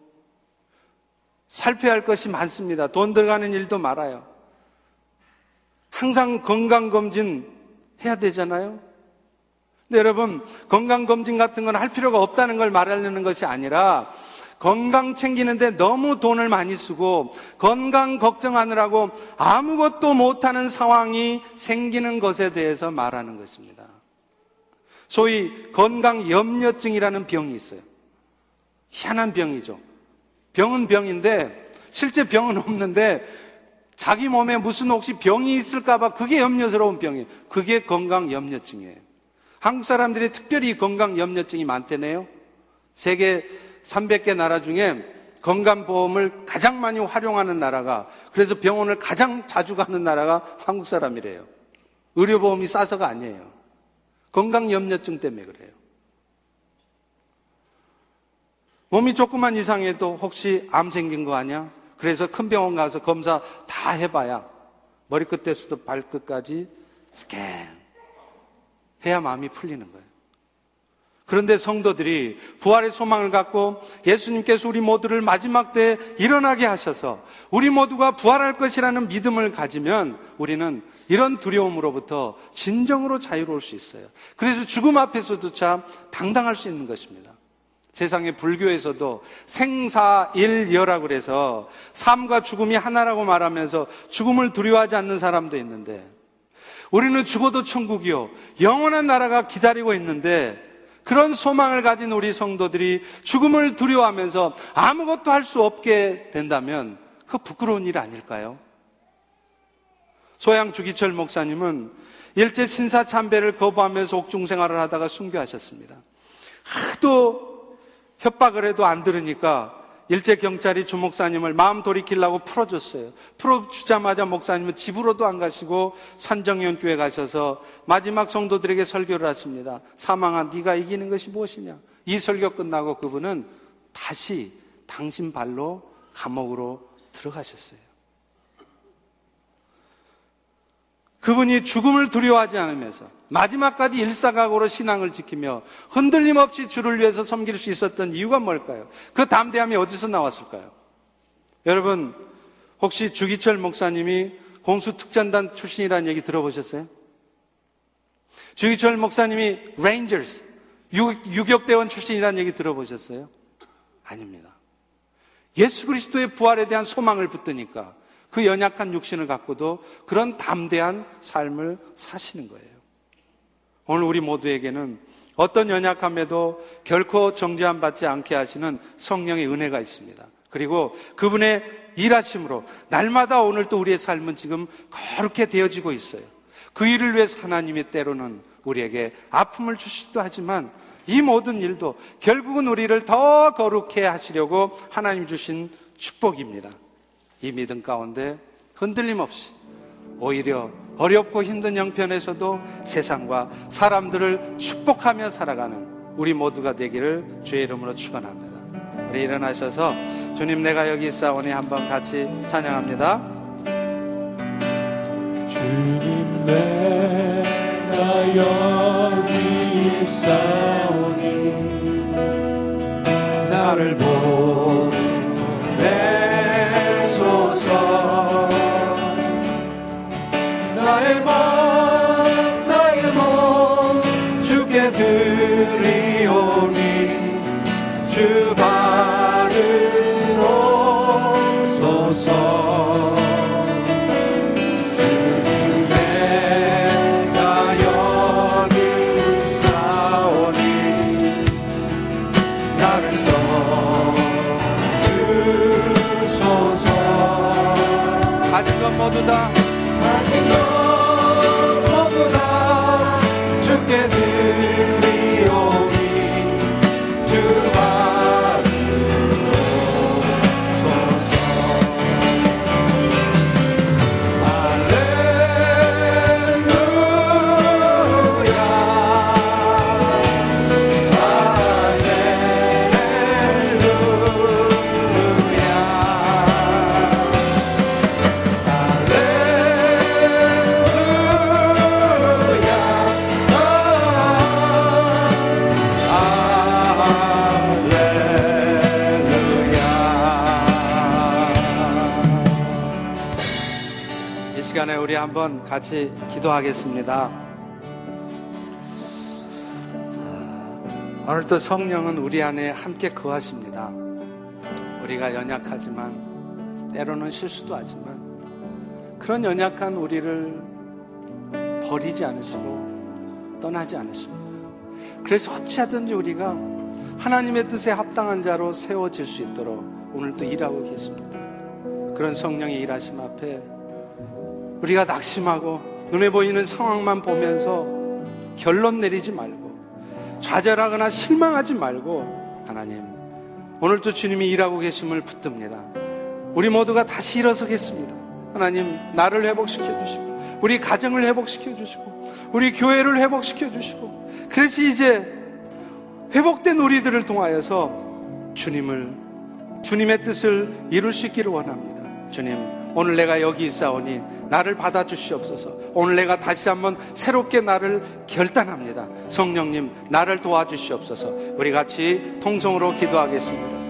살펴야 할 것이 많습니다. 돈 들어가는 일도 많아요. 항상 건강검진 해야 되잖아요. 근데 여러분, 건강검진 같은 건 할 필요가 없다는 걸 말하려는 것이 아니라 건강 챙기는데 너무 돈을 많이 쓰고 건강 걱정하느라고 아무것도 못하는 상황이 생기는 것에 대해서 말하는 것입니다. 소위 건강 염려증이라는 병이 있어요. 희한한 병이죠. 병은 병인데 실제 병은 없는데 자기 몸에 무슨 혹시 병이 있을까봐 그게 염려스러운 병이에요. 그게 건강 염려증이에요. 한국 사람들이 특별히 건강 염려증이 많대네요. 세계 300개 나라 중에 건강보험을 가장 많이 활용하는 나라가 그래서 병원을 가장 자주 가는 나라가 한국 사람이래요. 의료보험이 싸서가 아니에요. 건강 염려증 때문에 그래요. 몸이 조금만 이상해도 혹시 암 생긴 거 아니야? 그래서 큰 병원 가서 검사 다 해봐야 머리끝에서도 발끝까지 스캔 해야 마음이 풀리는 거예요. 그런데 성도들이 부활의 소망을 갖고 예수님께서 우리 모두를 마지막 때에 일어나게 하셔서 우리 모두가 부활할 것이라는 믿음을 가지면 우리는 이런 두려움으로부터 진정으로 자유로울 수 있어요. 그래서 죽음 앞에서도 참 당당할 수 있는 것입니다. 세상의 불교에서도 생사일여라고 그래서 삶과 죽음이 하나라고 말하면서 죽음을 두려워하지 않는 사람도 있는데 우리는 죽어도 천국이요. 영원한 나라가 기다리고 있는데 그런 소망을 가진 우리 성도들이 죽음을 두려워하면서 아무것도 할 수 없게 된다면 그 부끄러운 일 아닐까요? 소양 주기철 목사님은 일제 신사 참배를 거부하면서 옥중 생활을 하다가 순교하셨습니다. 하도 협박을 해도 안 들으니까 일제 경찰이 주 목사님을 마음 돌이키려고 풀어줬어요. 풀어주자마자 목사님은 집으로도 안 가시고 산정연 교회 가셔서 마지막 성도들에게 설교를 하십니다. 사망한 네가 이기는 것이 무엇이냐? 이 설교 끝나고 그분은 다시 당신 발로 감옥으로 들어가셨어요. 그분이 죽음을 두려워하지 않으면서 마지막까지 일사각오로 신앙을 지키며 흔들림 없이 주를 위해서 섬길 수 있었던 이유가 뭘까요? 그 담대함이 어디서 나왔을까요? 여러분, 혹시 주기철 목사님이 공수특전단 출신이라는 얘기 들어보셨어요? 주기철 목사님이 Rangers, 유격대원 출신이라는 얘기 들어보셨어요? 아닙니다. 예수 그리스도의 부활에 대한 소망을 붙드니까 그 연약한 육신을 갖고도 그런 담대한 삶을 사시는 거예요. 오늘 우리 모두에게는 어떤 연약함에도 결코 정죄함 받지 않게 하시는 성령의 은혜가 있습니다. 그리고 그분의 일하심으로 날마다 오늘 또 우리의 삶은 지금 거룩게 되어지고 있어요. 그 일을 위해서 하나님이 때로는 우리에게 아픔을 주시기도 하지만 이 모든 일도 결국은 우리를 더 거룩해 하시려고 하나님 주신 축복입니다. 이 믿음 가운데 흔들림 없이 오히려 어렵고 힘든 형편에서도 세상과 사람들을 축복하며 살아가는 우리 모두가 되기를 주의 이름으로 축원합니다. 우리 일어나셔서 주님 내가 여기 있사오니 한번 같이 찬양합니다. 주님 내가 여기 있사오니 나를 보 한번 같이 기도하겠습니다. 아, 오늘도 성령은 우리 안에 함께 거하십니다. 우리가 연약하지만 때로는 실수도 하지만 그런 연약한 우리를 버리지 않으시고 떠나지 않으십니다. 그래서 어찌하든지 우리가 하나님의 뜻에 합당한 자로 세워질 수 있도록 오늘도 일하고 계십니다. 그런 성령의 일하심 앞에 우리가 낙심하고 눈에 보이는 상황만 보면서 결론 내리지 말고 좌절하거나 실망하지 말고 하나님 오늘도 주님이 일하고 계심을 붙듭니다. 우리 모두가 다시 일어서겠습니다. 하나님 나를 회복시켜 주시고 우리 가정을 회복시켜 주시고 우리 교회를 회복시켜 주시고 그래서 이제 회복된 우리들을 통하여서 주님을 주님의 뜻을 이룰 수 있기를 원합니다. 주님, 오늘 내가 여기 있사오니 나를 받아 주시옵소서. 오늘 내가 다시 한번 새롭게 나를 결단합니다. 성령님, 나를 도와주시옵소서. 우리 같이 통성으로 기도하겠습니다.